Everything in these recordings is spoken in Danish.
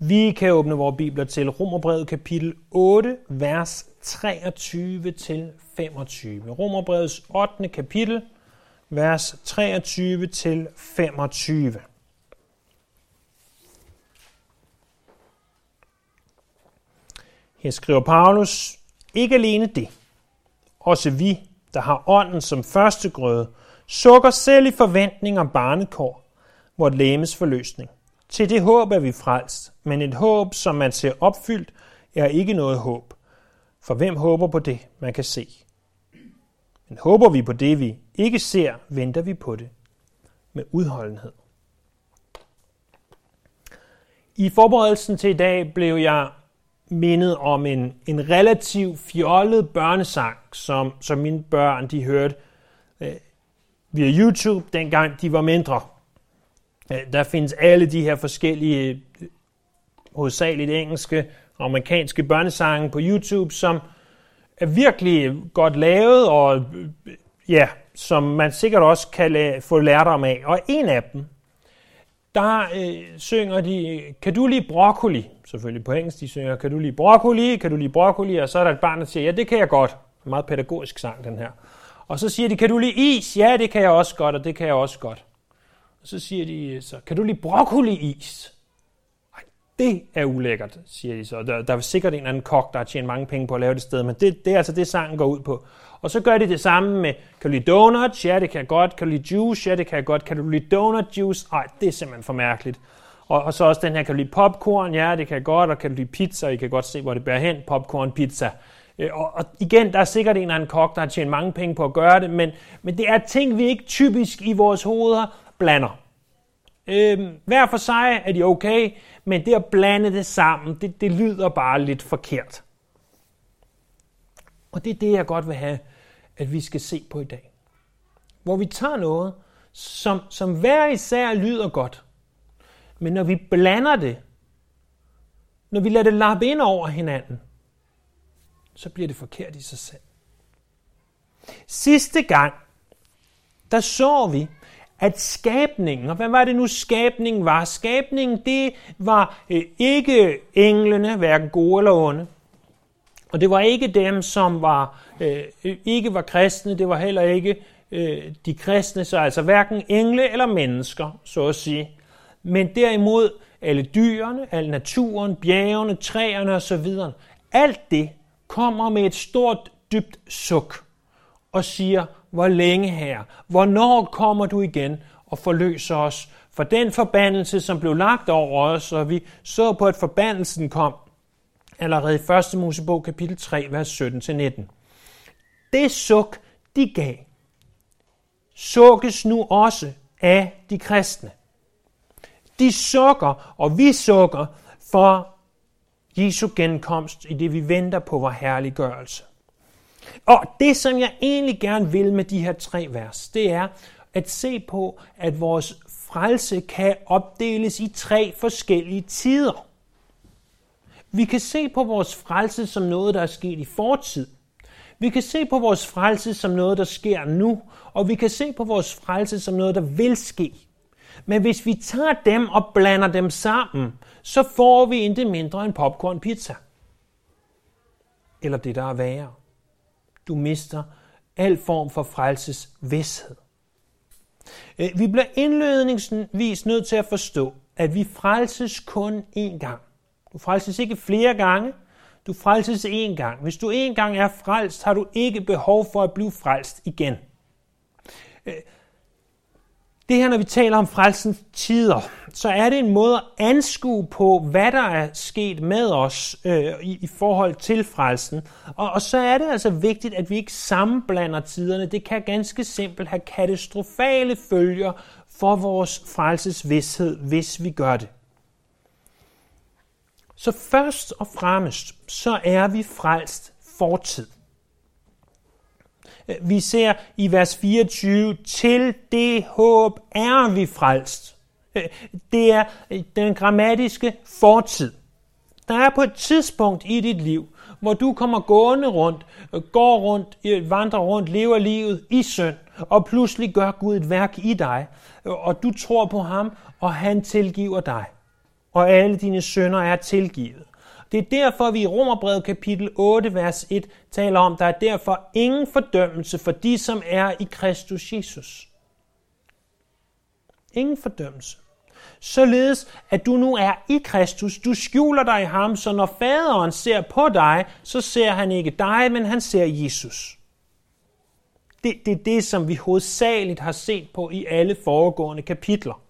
Vi kan åbne vores bibler til Romerbrevet kapitel 8, vers 23 til 25. Romerbrevets 8. kapitel, vers 23 til 25. Her skriver Paulus, ikke alene det. Også vi, der har ånden som første grøde, sukker selv i forventning om barnekår, vort læmes forløsning. Til det håb er vi frelst, men et håb, som man ser opfyldt, er ikke noget håb. For hvem håber på det, man kan se? Men håber vi på det, vi ikke ser, venter vi på det med udholdenhed. I forberedelsen til i dag blev jeg mindet om en, en relativt fjollet børnesang, som, som mine børn de hørte øh, via YouTube, dengang de var mindre. Øh, der findes alle de her forskellige, øh, hovedsageligt engelske og amerikanske børnesange på YouTube, som er virkelig godt lavet, og øh, ja, som man sikkert også kan la- få lærdom af. Og en af dem, der øh, synger de, kan du lide broccoli? Selvfølgelig på engelsk, de synger, kan du lide broccoli? Kan du lide broccoli? Og så er der et barn, der siger, ja, det kan jeg godt. En meget pædagogisk sang, den her. Og så siger de, kan du lide is? Ja, det kan jeg også godt, og det kan jeg også godt. Og så siger de så, kan du lide broccoli-is? Ej, det er ulækkert, siger de så. Der, der er sikkert en eller anden kok, der har tjent mange penge på at lave det sted, men det, det er altså det, sangen går ud på. Og så gør de det samme med, kan du lide donuts? Ja, det kan jeg godt. Kan du lide juice? Ja, det kan jeg godt. Kan du lide donut juice? Nej, det er simpelthen for mærkeligt. Og, og så også den her, kan du lide popcorn? Ja, det kan jeg godt. Og kan du lide pizza? I kan godt se, hvor det bærer hen. Popcorn, pizza. Øh, og, og igen, der er sikkert en eller anden kok, der har tjent mange penge på at gøre det, men, men det er ting, vi ikke typisk i vores hoveder blander. Øh, hver for sig er de okay, men det at blande det sammen, det, det lyder bare lidt forkert. Og det er det, jeg godt vil have, at vi skal se på i dag. Hvor vi tager noget, som, som hver især lyder godt, men når vi blander det, når vi lader det lappe ind over hinanden, så bliver det forkert i sig selv. Sidste gang, der så vi, at skabningen, og hvad var det nu skabningen var? Skabningen, det var øh, ikke englene, hverken gode eller onde. Og det var ikke dem, som var øh, ikke var kristne, det var heller ikke øh, de kristne, så altså hverken engle eller mennesker, så at sige. Men derimod alle dyrene, al naturen, bjergene, træerne osv. Alt det kommer med et stort, dybt suk og siger, hvor længe her, hvornår kommer du igen og forløser os for den forbandelse, som blev lagt over os, og vi så på, at forbandelsen kom allerede i 1. Mosebog kapitel 3, vers 17-19. Det suk, de gav, sukkes nu også af de kristne. De sukker, og vi sukker for Jesu genkomst i det, vi venter på vor herliggørelse. Og det, som jeg egentlig gerne vil med de her tre vers, det er at se på, at vores frelse kan opdeles i tre forskellige tider. Vi kan se på vores frelse som noget, der er sket i fortid. Vi kan se på vores frelse som noget, der sker nu, og vi kan se på vores frelse som noget, der vil ske. Men hvis vi tager dem og blander dem sammen, så får vi intet mindre end popcorn pizza. Eller det, der er værre. Du mister al form for frelses vidshed. Øh, vi bliver indledningsvis nødt til at forstå, at vi frelses kun én gang. Du frelses ikke flere gange, du frelses én gang. Hvis du én gang er frelst, har du ikke behov for at blive frelst igen. Øh, det her, når vi taler om frelsens tider, så er det en måde at anskue på, hvad der er sket med os øh, i, i forhold til frelsen. Og, og så er det altså vigtigt, at vi ikke sammenblander tiderne. Det kan ganske simpelt have katastrofale følger for vores frelsesvidshed, hvis vi gør det. Så først og fremmest, så er vi frelst fortid. Vi ser i vers 24, til det håb er vi frelst. Øh, det er øh, den grammatiske fortid. Der er på et tidspunkt i dit liv, hvor du kommer gående rundt, øh, går rundt, vandrer rundt, lever livet i synd, og pludselig gør Gud et værk i dig, og du tror på ham, og han tilgiver dig. og alle dine sønder er tilgivet. Det er derfor, vi i Romerbrevet kapitel 8, vers 1 taler om, der er derfor ingen fordømmelse for de, som er i Kristus Jesus. Ingen fordømmelse. Således, at du nu er i Kristus, du skjuler dig i ham, så når faderen ser på dig, så ser han ikke dig, men han ser Jesus. Det, det er det, som vi hovedsageligt har set på i alle foregående kapitler.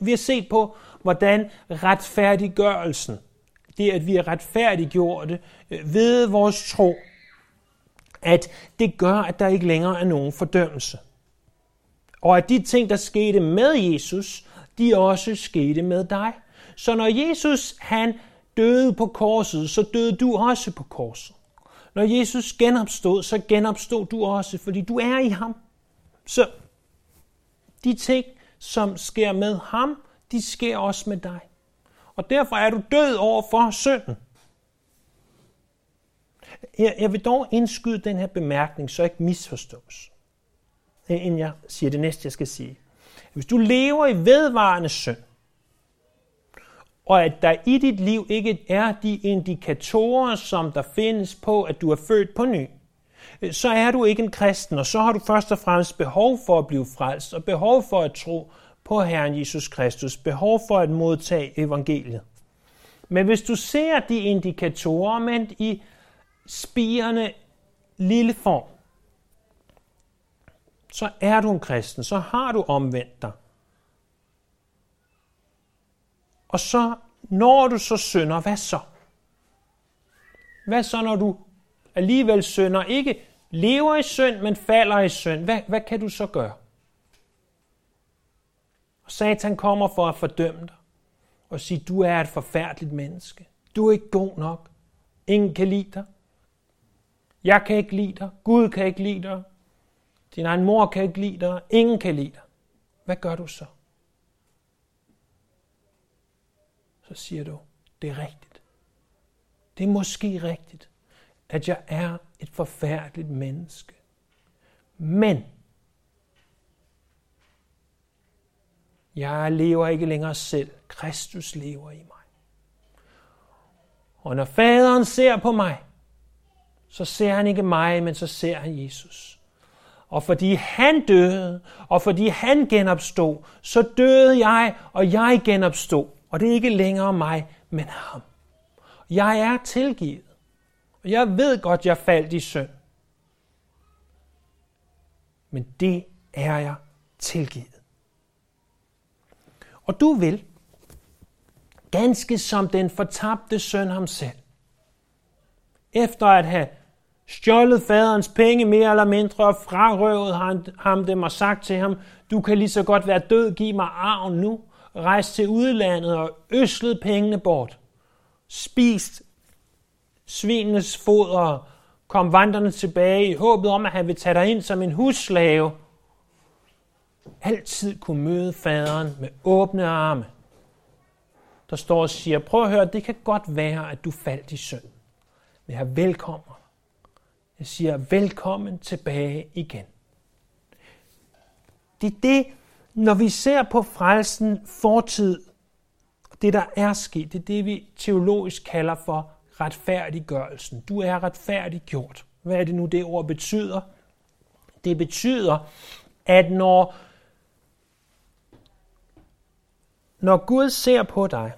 Vi har set på, hvordan retfærdiggørelsen, det at vi er retfærdiggjorte øh, ved vores tro, at det gør, at der ikke længere er nogen fordømmelse. Og at de ting, der skete med Jesus, de også skete med dig. Så når Jesus han døde på korset, så døde du også på korset. Når Jesus genopstod, så genopstod du også, fordi du er i ham. Så de ting, som sker med ham, de sker også med dig. Og derfor er du død over for synden. Jeg vil dog indskyde den her bemærkning, så ikke misforstås, øh, inden jeg siger det næste, jeg skal sige. Hvis du lever i vedvarende synd, og at der i dit liv ikke er de indikatorer, som der findes på, at du er født på ny, øh, så er du ikke en kristen, og så har du først og fremmest behov for at blive frelst, og behov for at tro på Herren Jesus Kristus, behov for at modtage evangeliet. Men hvis du ser de indikatorer, men i spirende lille form, så er du en kristen, så har du omvendt dig. Og så, når du så synder, hvad så? Hvad så, når du alligevel synder, ikke lever i synd, men falder i synd? Hvad, hvad kan du så gøre? Og Satan kommer for at fordømme dig og sige, du er et forfærdeligt menneske. Du er ikke god nok. Ingen kan lide dig. Jeg kan ikke lide dig. Gud kan ikke lide dig. Din egen mor kan ikke lide dig. Ingen kan lide dig. Hvad gør du så? Så siger du, det er rigtigt. Det er måske rigtigt, at jeg er et forfærdeligt menneske. Men jeg lever ikke længere selv. Kristus lever i mig. Og når faderen ser på mig, så ser han ikke mig, men så ser han Jesus. Og fordi han døde, og fordi han genopstod, så døde jeg, og jeg genopstod. Og det er ikke længere mig, men ham. Jeg er tilgivet. Og jeg ved godt, jeg faldt i synd. Men det er jeg tilgivet. Og du vil, ganske som den fortabte søn ham selv, efter at have stjålet faderens penge mere eller mindre og frarøvet ham dem og sagt til ham, du kan lige så godt være død, giv mig arven nu, rejst til udlandet og øslet pengene bort, spist svinenes foder, kom vandrende tilbage i håbet om, at han vil tage dig ind som en husslave, altid kunne møde faderen med åbne arme, der står og siger, prøv at høre, det kan godt være, at du faldt i synd, men jeg velkommer. velkommen jeg siger velkommen tilbage igen. Det er det, når vi ser på frelsen fortid, det der er sket, det er det, vi teologisk kalder for retfærdiggørelsen. Du er retfærdiggjort. Hvad er det nu, det ord betyder? Det betyder, at når, når Gud ser på dig,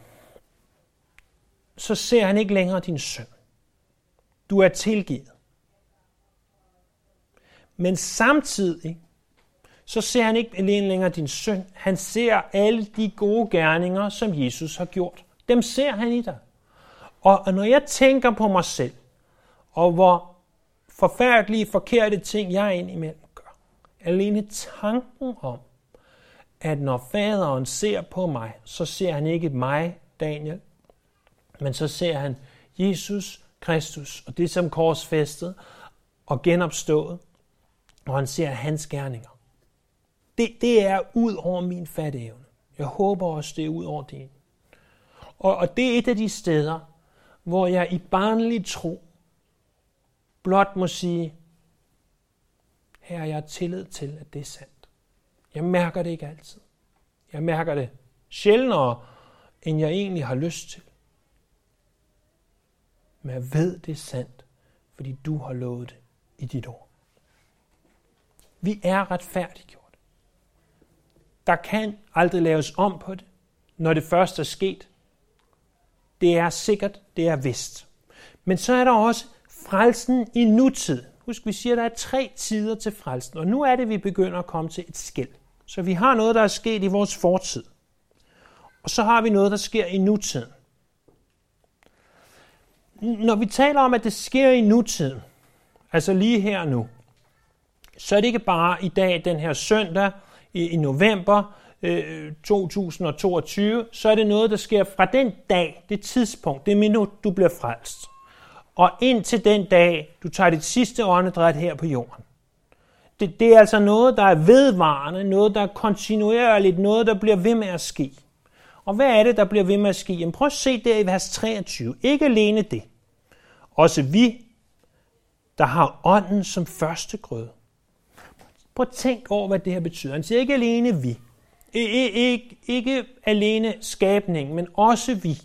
så ser han ikke længere din synd. Du er tilgivet. Men samtidig, så ser han ikke alene længere din synd. Han ser alle de gode gerninger, som Jesus har gjort. Dem ser han i dig. Og når jeg tænker på mig selv, og hvor forfærdelige, forkerte ting jeg indimellem gør, alene tanken om, at når faderen ser på mig, så ser han ikke mig, Daniel, men så ser han Jesus Kristus, og det som korsfæstet og genopstået, og han ser hans gerninger. Det, det er ud over min fatteevne. Jeg håber også, det er ud over din. Og, og det er et af de steder, hvor jeg i barnlig tro blot må sige, her jeg har tillid til, at det er sandt. Jeg mærker det ikke altid. Jeg mærker det sjældnere end jeg egentlig har lyst til. Men jeg ved, det er sandt, fordi du har lovet det i dit ord. Vi er retfærdiggjort. Der kan aldrig laves om på det, når det først er sket. Det er sikkert, det er vist. Men så er der også frelsen i nutid. Husk, vi siger, at der er tre tider til frelsen, og nu er det, vi begynder at komme til et skæld. Så vi har noget, der er sket i vores fortid. Og så har vi noget, der sker i nutiden. Når vi taler om, at det sker i nutiden, altså lige her nu, så er det ikke bare i dag, den her søndag i, i november øh, 2022, så er det noget, der sker fra den dag, det tidspunkt, det minut, du bliver frelst. Og indtil den dag, du tager dit sidste åndedræt her på jorden. Det, det er altså noget, der er vedvarende, noget, der er kontinuerligt, noget, der bliver ved med at ske. Og hvad er det, der bliver ved med at ske? Jamen prøv at se der i vers 23. Ikke alene det. Også vi, der har ånden som første grød. Prøv at tænk over, hvad det her betyder. Han siger ikke alene vi. Ikke, ikke, ikke alene skabning, men også vi.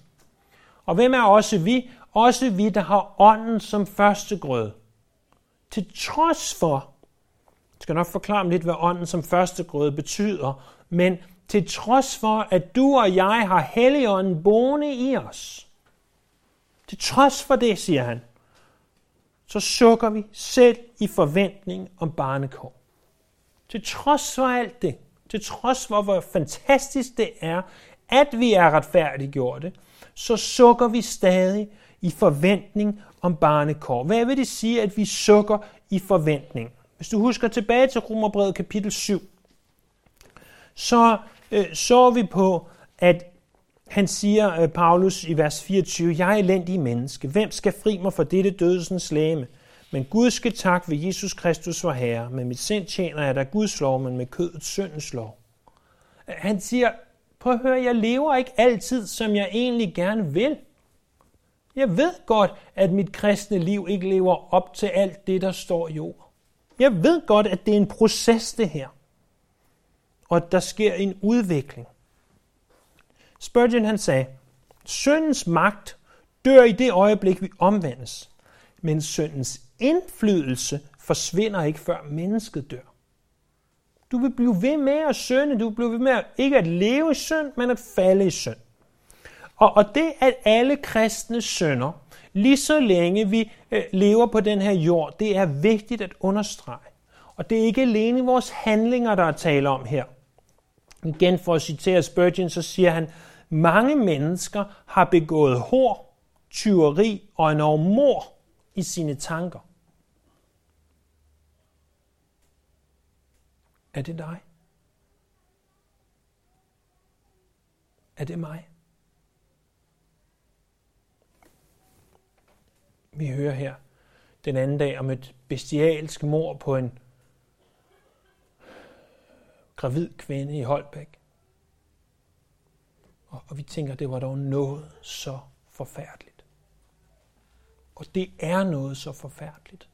Og hvem er også vi? Også vi, der har ånden som første grød. Til trods for, jeg skal nok forklare lidt, hvad ånden som første grøde betyder, men til trods for, at du og jeg har Helligånden boende i os. Til trods for det, siger han, så sukker vi selv i forventning om barnekår. Til trods for alt det, til trods for hvor fantastisk det er, at vi er retfærdiggjorte, så sukker vi stadig i forventning om barnekår. Hvad vil det sige, at vi sukker i forventning? Hvis du husker tilbage til Romerbrevet kapitel 7, så øh, så vi på, at han siger, øh, Paulus i vers 24, Jeg er elendig menneske. Hvem skal fri mig for dette dødsens læme? Men Gud skal tak ved Jesus Kristus vor Herre. Med mit sind tjener jeg da Guds lov, men med kødets syndens lov. Han siger, prøv at høre, jeg lever ikke altid, som jeg egentlig gerne vil. Jeg ved godt, at mit kristne liv ikke lever op til alt det, der står i ord. Jeg ved godt, at det er en proces, det her. Og at der sker en udvikling. Spurgeon han sagde, syndens magt dør i det øjeblik, vi omvendes. Men syndens indflydelse forsvinder ikke, før mennesket dør. Du vil blive ved med at synde. Du vil blive ved med at, ikke at leve i synd, men at falde i synd. Og, og det, at alle kristne synder, lige så længe vi øh, lever på den her jord, det er vigtigt at understrege. Og det er ikke alene vores handlinger, der er tale om her. Igen for at citere Spurgeon, så siger han, mange mennesker har begået hår, tyveri og en mor i sine tanker. Er det dig? Er det mig? Vi hører her den anden dag om et bestialsk mor på en gravid kvinde i Holbæk. Og, og vi tænker, det var dog noget så forfærdeligt. Og det er noget så forfærdeligt.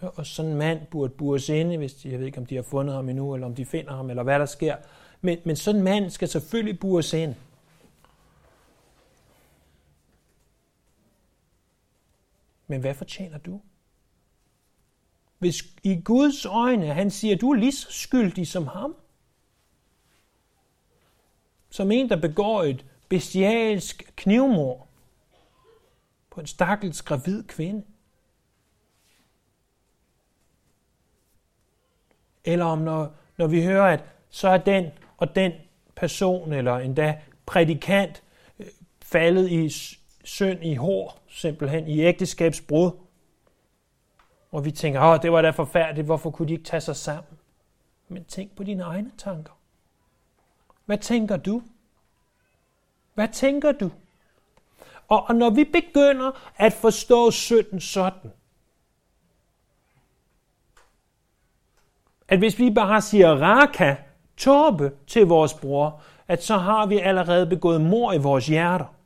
Og sådan en mand burde bures inde, hvis de, jeg ved ikke, om de har fundet ham endnu, eller om de finder ham, eller hvad der sker. Men, men sådan en mand skal selvfølgelig bures ind. Men hvad fortjener du? Hvis i Guds øjne han siger, du er lige så skyldig som ham, som en, der begår et bestialsk knivmord på en stakkels gravid kvinde, Eller om når, når vi hører, at så er den og den person, eller endda prædikant, øh, faldet i synd i hår, simpelthen i ægteskabsbrud. Og vi tænker, åh, det var da forfærdeligt, hvorfor kunne de ikke tage sig sammen? Men tænk på dine egne tanker. Hvad tænker du? Hvad tænker du? Og, og når vi begynder at forstå synden sådan, at hvis vi bare siger raka, torbe til vores bror, at så har vi allerede begået mor i vores hjerter.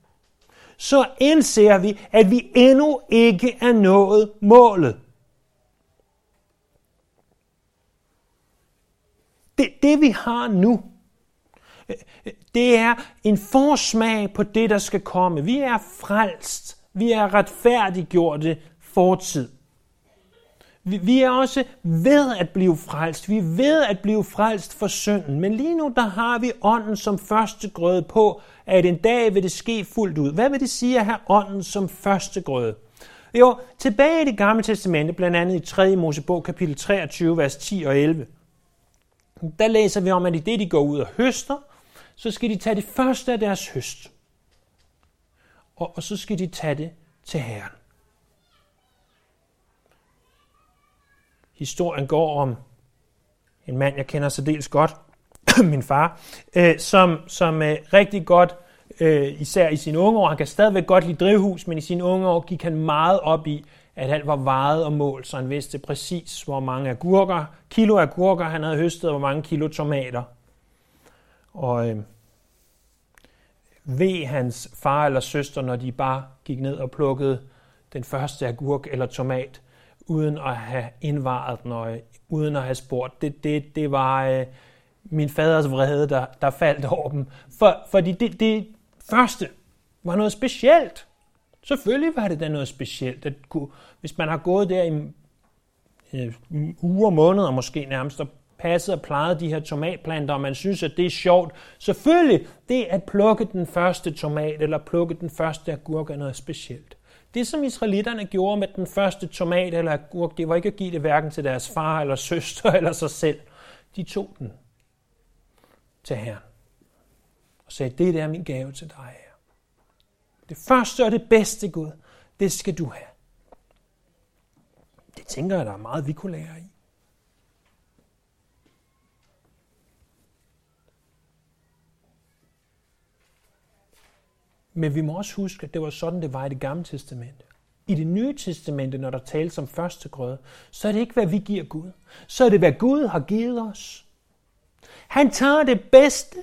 Så indser vi, at vi endnu ikke er nået målet. Det, det vi har nu, Det er en forsmag på det, der skal komme. Vi er frelst. Vi er retfærdiggjorte fortid. Vi er også ved at blive frelst. Vi er ved at blive frelst for synden. Men lige nu, der har vi ånden som første grøde på, at en dag vil det ske fuldt ud. Hvad vil det sige at have ånden som første grøde? Jo, tilbage i det gamle testamente, blandt andet i 3. Mosebog kapitel 23, vers 10 og 11, der læser vi om, at i det, de går ud og høster, så skal de tage det første af deres høst. Og, og så skal de tage det til Herren. Historien går om en mand, jeg kender så dels godt, min far, øh, som, som øh, rigtig godt, øh, især i sine unge år, han kan stadigvæk godt lide drivhus, men i sine unge år gik han meget op i, at alt var vejet og målt, så han vidste præcis, hvor mange agurker, kilo agurker han havde høstet, og hvor mange kilo tomater. Og øh, ved hans far eller søster, når de bare gik ned og plukkede den første agurk eller tomat, uden at have indvaret den og uden at have spurgt. Det, det, det var øh, min faders vrede, der, der faldt over dem. For, fordi det, det første var noget specielt. Selvfølgelig var det da noget specielt. At kunne, hvis man har gået der i øh, uger, måneder måske nærmest, og passet og plejet de her tomatplanter, og man synes, at det er sjovt. Selvfølgelig, det at plukke den første tomat eller plukke den første agurk er noget specielt. Det, som israelitterne gjorde med den første tomat eller agurk, det var ikke at give det hverken til deres far eller søster eller sig selv. De tog den til Herren og sagde, det er min gave til dig, her. Det første og det bedste, Gud, det skal du have. Det tænker jeg, der er meget, vi kunne lære i. Men vi må også huske, at det var sådan, det var i det gamle testamente. I det nye testamente, når der tales om første grøde, så er det ikke, hvad vi giver Gud. Så er det, hvad Gud har givet os. Han tager det bedste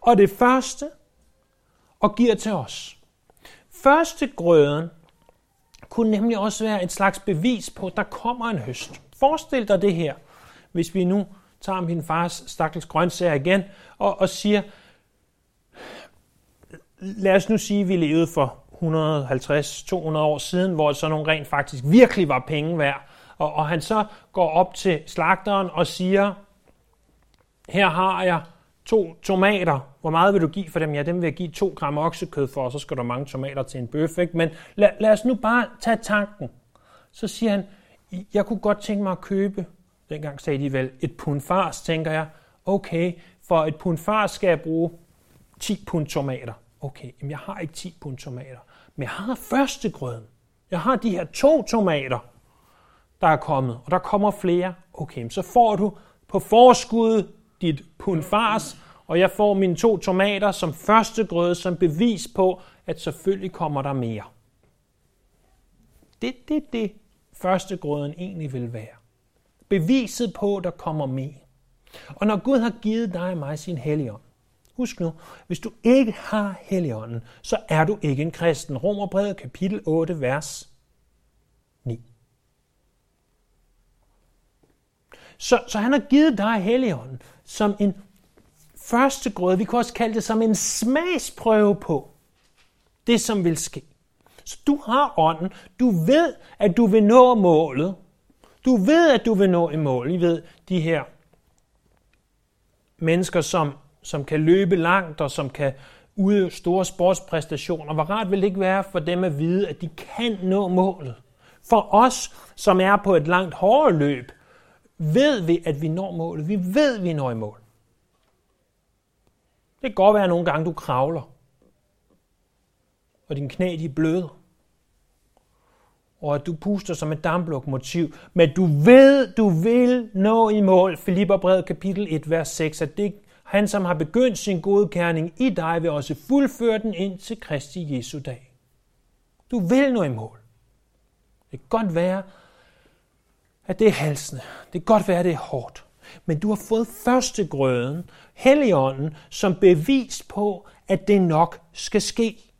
og det første og giver til os. Første grøden kunne nemlig også være et slags bevis på, at der kommer en høst. Forestil dig det her, hvis vi nu tager min fars stakkels grøntsager igen og, og siger, lad os nu sige, at vi levede for 150-200 år siden, hvor sådan nogle rent faktisk virkelig var penge værd. Og, og han så går op til slagteren og siger, her har jeg to tomater. Hvor meget vil du give for dem? Ja, dem vil jeg give to gram oksekød for, og så skal der mange tomater til en bøf. Ikke? Men lad, lad os nu bare tage tanken. Så siger han, jeg kunne godt tænke mig at købe, dengang sagde de vel, et pund fars, tænker jeg. Okay, for et pund fars skal jeg bruge 10 pund tomater okay, jamen jeg har ikke 10 pund tomater, men jeg har første grøden. Jeg har de her to tomater, der er kommet, og der kommer flere. Okay, så får du på forskud dit pund fars, og jeg får mine to tomater som første grøde, som bevis på, at selvfølgelig kommer der mere. Det er det, det første grøden egentlig vil være. Beviset på, at der kommer mere. Og når Gud har givet dig og mig sin helligånd, Husk nu, hvis du ikke har Helligånden, så er du ikke en kristen. Romerbrevet kapitel 8, vers 9. Så, så han har givet dig Helligånden som en første grød. Vi kan også kalde det som en smagsprøve på det, som vil ske. Så du har ånden. Du ved, at du vil nå målet. Du ved, at du vil nå i mål. I ved, de her mennesker, som som kan løbe langt og som kan udøve store sportspræstationer. Hvor rart vil det ikke være for dem at vide, at de kan nå målet? For os, som er på et langt hårdere løb, ved vi, at vi når målet. Vi ved, at vi når i mål. Det kan godt være, at nogle gange du kravler, og dine knæ de bløder, og at du puster som et damplokomotiv, men du ved, du vil nå i mål. Filipperbrevet kapitel 1, vers 6, at det han, som har begyndt sin gode kærning i dig, vil også fuldføre den ind til Kristi Jesu dag. Du vil nå i mål. Det kan godt være, at det er halsende. Det kan godt være, at det er hårdt. Men du har fået første grøden, Helligånden, som bevis på, at det nok skal ske.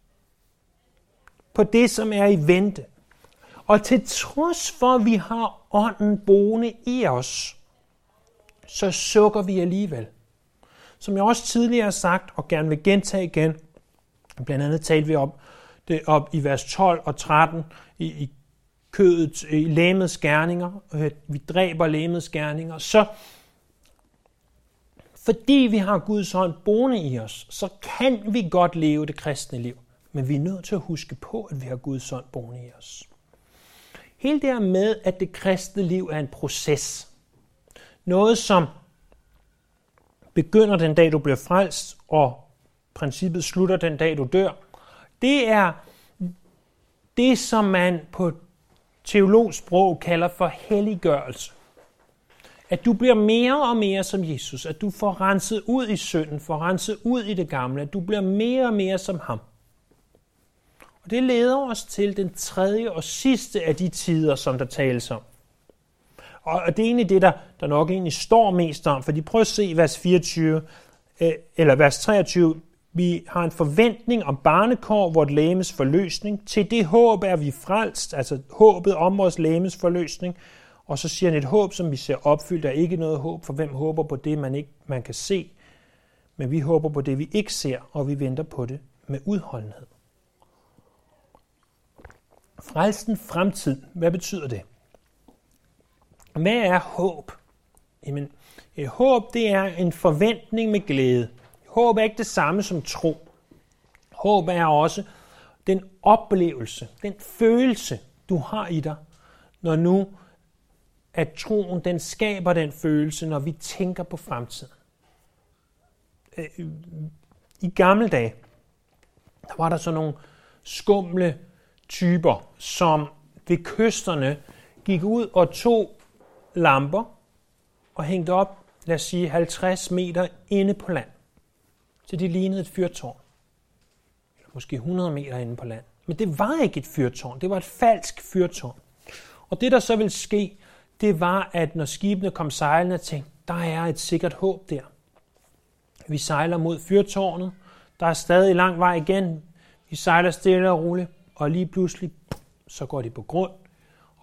På det, som er i vente. Og til trods for, at vi har ånden boende i os, så sukker vi alligevel som jeg også tidligere har sagt og gerne vil gentage igen, blandt andet talte vi om det op i vers 12 og 13 i, i kødet, i læmets gerninger, øh, vi dræber læmets gerninger, så fordi vi har Guds hånd boende i os, så kan vi godt leve det kristne liv. Men vi er nødt til at huske på, at vi har Guds hånd boende i os. Hele det her med, at det kristne liv er en proces. Noget, som begynder den dag, du bliver frelst, og princippet slutter den dag, du dør. Det er det, som man på teologsprog kalder for helliggørelse. At du bliver mere og mere som Jesus, at du får renset ud i synden, får renset ud i det gamle, at du bliver mere og mere som ham. Og det leder os til den tredje og sidste af de tider, som der tales om. Og det er egentlig det, der, der nok egentlig står mest om, fordi prøv at se vers 24, øh, eller vers 23. Vi har en forventning om barnekår, vort lægemes forløsning. Til det håb er vi frelst, altså håbet om vores lægemes forløsning. Og så siger han et håb, som vi ser opfyldt, er ikke noget håb, for hvem håber på det, man ikke man kan se. Men vi håber på det, vi ikke ser, og vi venter på det med udholdenhed. Frelsen fremtid, hvad betyder det? Hvad er håb? Jamen, et håb det er en forventning med glæde. Håb er ikke det samme som tro. Håb er også den oplevelse, den følelse, du har i dig, når nu at troen den skaber den følelse, når vi tænker på fremtiden. Øh, I gamle dage, der var der sådan nogle skumle typer, som ved kysterne gik ud og tog lamper og hængte op, lad os sige 50 meter inde på land. Så de lignede et fyrtårn. Eller måske 100 meter inde på land. Men det var ikke et fyrtårn, det var et falsk fyrtårn. Og det der så ville ske, det var, at når skibene kom sejlende, tænkte, der er et sikkert håb der. Vi sejler mod fyrtårnet, der er stadig lang vej igen. Vi sejler stille og roligt, og lige pludselig, så går de på grund,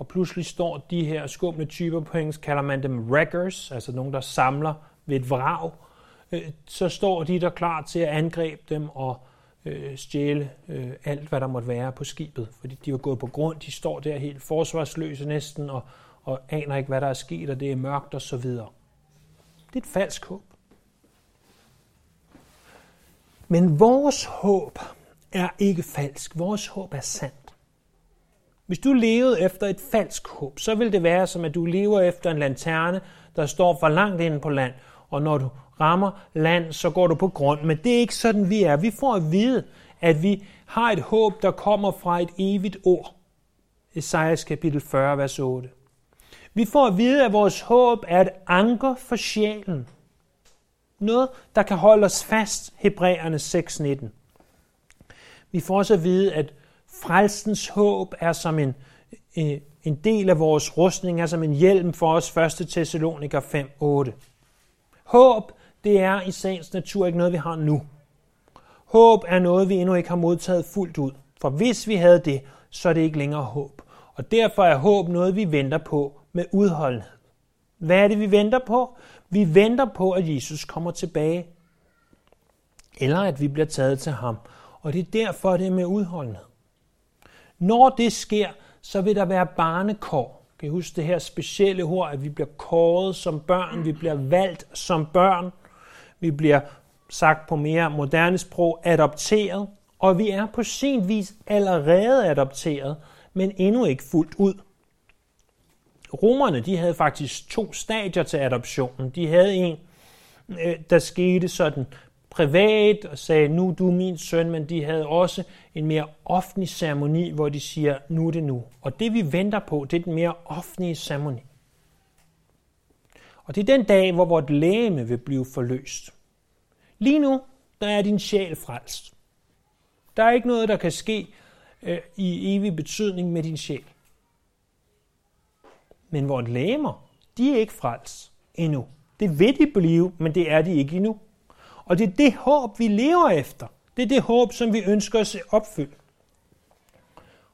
og pludselig står de her skumle typer, på engelsk kalder man dem wreckers, altså nogen, der samler ved et vrag, øh, så står de der klar til at angribe dem og øh, stjæle øh, alt, hvad der måtte være på skibet, fordi de var gået på grund, de står der helt forsvarsløse næsten, og, og aner ikke, hvad der er sket, og det er mørkt og så videre. Det er et falsk håb. Men vores håb er ikke falsk. Vores håb er sandt. Hvis du levede efter et falsk håb, så vil det være som, at du lever efter en lanterne, der står for langt inde på land, og når du rammer land, så går du på grund. Men det er ikke sådan, vi er. Vi får at vide, at vi har et håb, der kommer fra et evigt ord. Esajas kapitel 40, vers 8. Vi får at vide, at vores håb er et anker for sjælen. Noget, der kan holde os fast, Hebræerne 6.19. Vi får også at vide, at frelsens håb er som en, en del af vores rustning, er som en hjelm for os, 1. Thessaloniker 5.8. Håb, det er i sagens natur ikke noget, vi har nu. Håb er noget, vi endnu ikke har modtaget fuldt ud. For hvis vi havde det, så er det ikke længere håb. Og derfor er håb noget, vi venter på med udholdenhed. Hvad er det, vi venter på? Vi venter på, at Jesus kommer tilbage. Eller at vi bliver taget til ham. Og det er derfor, det er med udholdenhed. Når det sker, så vil der være barnekår. Kan I huske det her specielle ord, at vi bliver kåret som børn, vi bliver valgt som børn, vi bliver sagt på mere moderne sprog, adopteret, og vi er på sin vis allerede adopteret, men endnu ikke fuldt ud. Romerne de havde faktisk to stadier til adoptionen. De havde en, øh, der skete sådan privat og sagde, nu er du min søn, men de havde også en mere offentlig ceremoni, hvor de siger, nu er det nu. Og det vi venter på, det er den mere offentlige ceremoni. Og det er den dag, hvor vort lægeme vil blive forløst. Lige nu, der er din sjæl frelst. Der er ikke noget, der kan ske øh, i evig betydning med din sjæl. Men vort lægemer, de er ikke frelst endnu. Det vil de blive, men det er de ikke endnu. Og det er det håb, vi lever efter. Det er det håb, som vi ønsker at se opfyldt.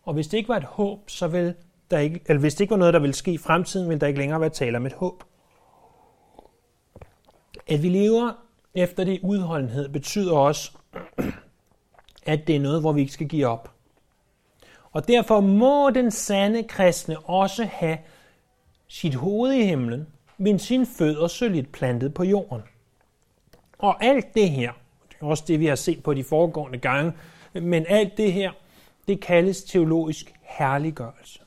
Og hvis det ikke var et håb, så vil der ikke, eller hvis det ikke var noget, der ville ske i fremtiden, vil der ikke længere være tale om et håb. At vi lever efter det udholdenhed betyder også, at det er noget, hvor vi ikke skal give op. Og derfor må den sande kristne også have sit hoved i himlen, men sin fødder solidt plantet på jorden. Og alt det her, det er også det, vi har set på de foregående gange, men alt det her, det kaldes teologisk herliggørelse.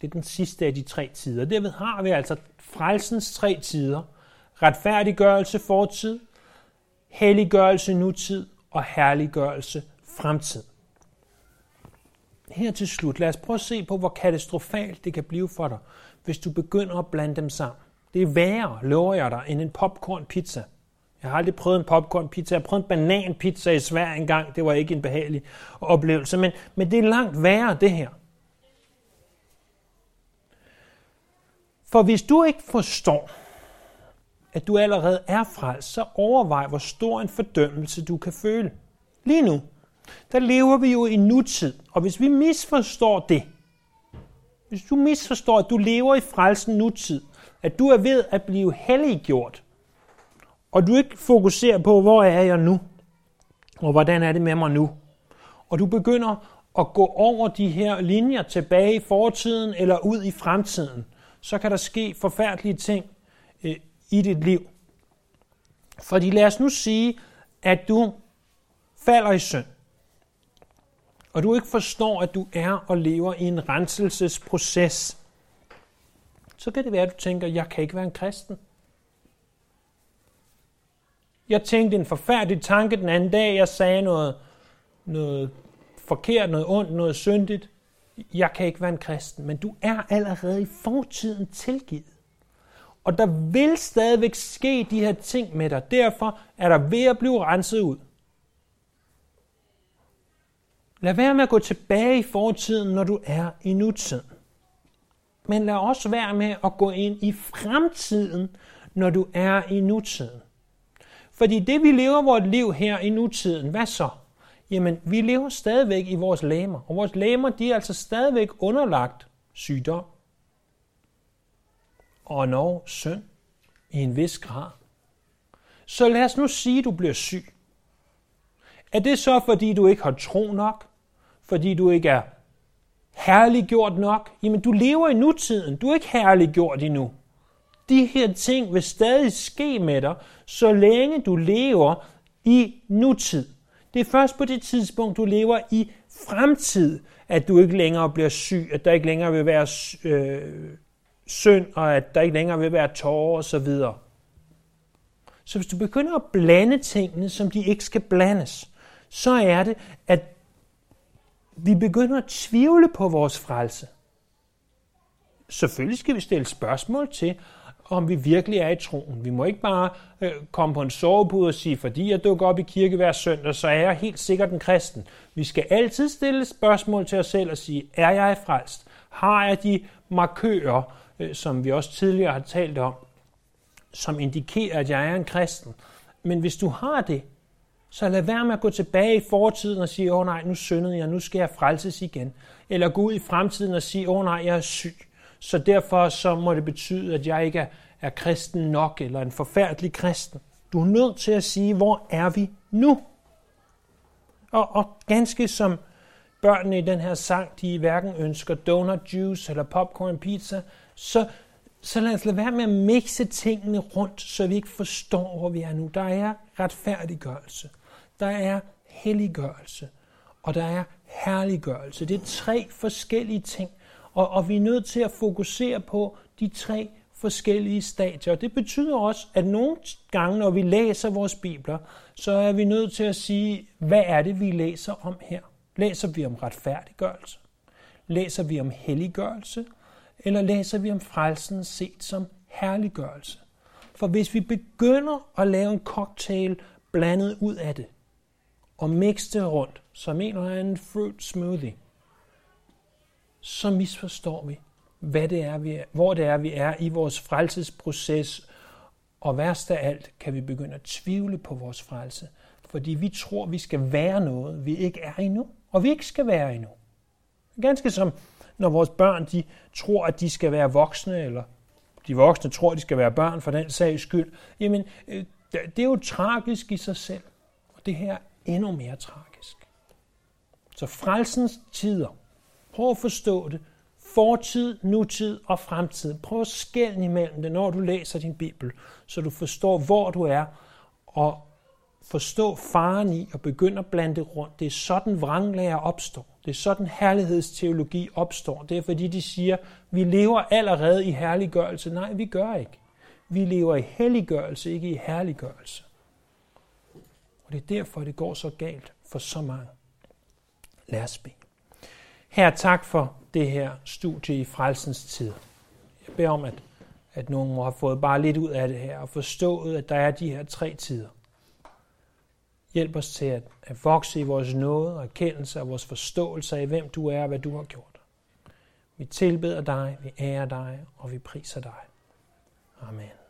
Det er den sidste af de tre tider. Derved har vi altså frelsens tre tider. Retfærdiggørelse fortid, helliggørelse nutid og herliggørelse fremtid. Her til slut, lad os prøve at se på, hvor katastrofalt det kan blive for dig, hvis du begynder at blande dem sammen. Det er værre, lover jeg dig, end en popcorn pizza. Jeg har aldrig prøvet en popcorn pizza. Jeg har prøvet en banan pizza i Sverige engang. Det var ikke en behagelig oplevelse. Men, men det er langt værre, det her. For hvis du ikke forstår, at du allerede er frelst, så overvej, hvor stor en fordømmelse du kan føle. Lige nu, der lever vi jo i nutid, og hvis vi misforstår det, hvis du misforstår, at du lever i frelsen nutid, at du er ved at blive helliggjort, og du ikke fokuserer på, hvor er jeg nu, og hvordan er det med mig nu, og du begynder at gå over de her linjer tilbage i fortiden eller ud i fremtiden, så kan der ske forfærdelige ting øh, i dit liv. Fordi lad os nu sige, at du falder i synd, og du ikke forstår, at du er og lever i en renselsesproces, så kan det være, at du tænker, jeg kan ikke være en kristen. Jeg tænkte en forfærdelig tanke den anden dag, jeg sagde noget, noget forkert, noget ondt, noget syndigt. Jeg kan ikke være en kristen, men du er allerede i fortiden tilgivet. Og der vil stadigvæk ske de her ting med dig. Derfor er der ved at blive renset ud. Lad være med at gå tilbage i fortiden, når du er i nutiden. Men lad også være med at gå ind i fremtiden, når du er i nutiden. Fordi det, vi lever vores liv her i nutiden, hvad så? Jamen, vi lever stadigvæk i vores læmer, og vores læmer, de er altså stadigvæk underlagt sygdom og når synd i en vis grad. Så lad os nu sige, at du bliver syg. Er det så, fordi du ikke har tro nok? Fordi du ikke er herliggjort nok? Jamen, du lever i nutiden. Du er ikke herliggjort endnu. De her ting vil stadig ske med dig, så længe du lever i nutid. Det er først på det tidspunkt, du lever i fremtid, at du ikke længere bliver syg, at der ikke længere vil være øh, synd, og at der ikke længere vil være tårer osv. Så hvis du begynder at blande tingene, som de ikke skal blandes, så er det, at vi begynder at tvivle på vores frelse. Selvfølgelig skal vi stille spørgsmål til, om vi virkelig er i troen. Vi må ikke bare øh, komme på en sovepude og sige, fordi jeg dukker op i kirke hver søndag, så er jeg helt sikkert en kristen. Vi skal altid stille spørgsmål til os selv og sige, er jeg frelst? Har jeg de markører, øh, som vi også tidligere har talt om, som indikerer, at jeg er en kristen? Men hvis du har det, så lad være med at gå tilbage i fortiden og sige, åh nej, nu syndede jeg, nu skal jeg frelses igen. Eller gå ud i fremtiden og sige, åh nej, jeg er syg. Så derfor så må det betyde, at jeg ikke er, er kristen nok, eller en forfærdelig kristen. Du er nødt til at sige, hvor er vi nu? Og, og ganske som børnene i den her sang, de hverken ønsker donut juice eller popcorn pizza, så, så lad os lade være med at mixe tingene rundt, så vi ikke forstår, hvor vi er nu. Der er retfærdiggørelse, der er helliggørelse, og der er herliggørelse. Det er tre forskellige ting, og, og vi er nødt til at fokusere på de tre forskellige stadier. Det betyder også, at nogle gange, når vi læser vores bibler, så er vi nødt til at sige, hvad er det, vi læser om her? Læser vi om retfærdiggørelse? Læser vi om helliggørelse? Eller læser vi om frelsen set som herliggørelse? For hvis vi begynder at lave en cocktail blandet ud af det, og mixe det rundt som en eller anden fruit smoothie, så misforstår vi, hvad det er, vi er, hvor det er, vi er i vores frelsesproces. Og værst af alt kan vi begynde at tvivle på vores frelse, fordi vi tror, vi skal være noget, vi ikke er endnu, og vi ikke skal være endnu. Ganske som når vores børn de tror, at de skal være voksne, eller de voksne tror, at de skal være børn for den sags skyld. Jamen, øh, Det er jo tragisk i sig selv, og det her er endnu mere tragisk. Så frelsens tider, prøv at forstå det, fortid, nutid og fremtid. Prøv at skælne imellem det, når du læser din Bibel, så du forstår, hvor du er, og forstå faren i og begynde at blande det rundt. Det er sådan vranglærer opstår. Det er sådan herlighedsteologi opstår. Det er fordi, de siger, vi lever allerede i herliggørelse. Nej, vi gør ikke. Vi lever i helliggørelse, ikke i herliggørelse. Og det er derfor, det går så galt for så mange. Lad os bede. Her tak for det her studie i frelsens tid. Jeg beder om, at, at nogen må have fået bare lidt ud af det her og forstået, at der er de her tre tider. Hjælp os til at, at vokse i vores nåde og erkendelse og vores forståelse af, hvem du er og hvad du har gjort. Vi tilbeder dig, vi ærer dig og vi priser dig. Amen.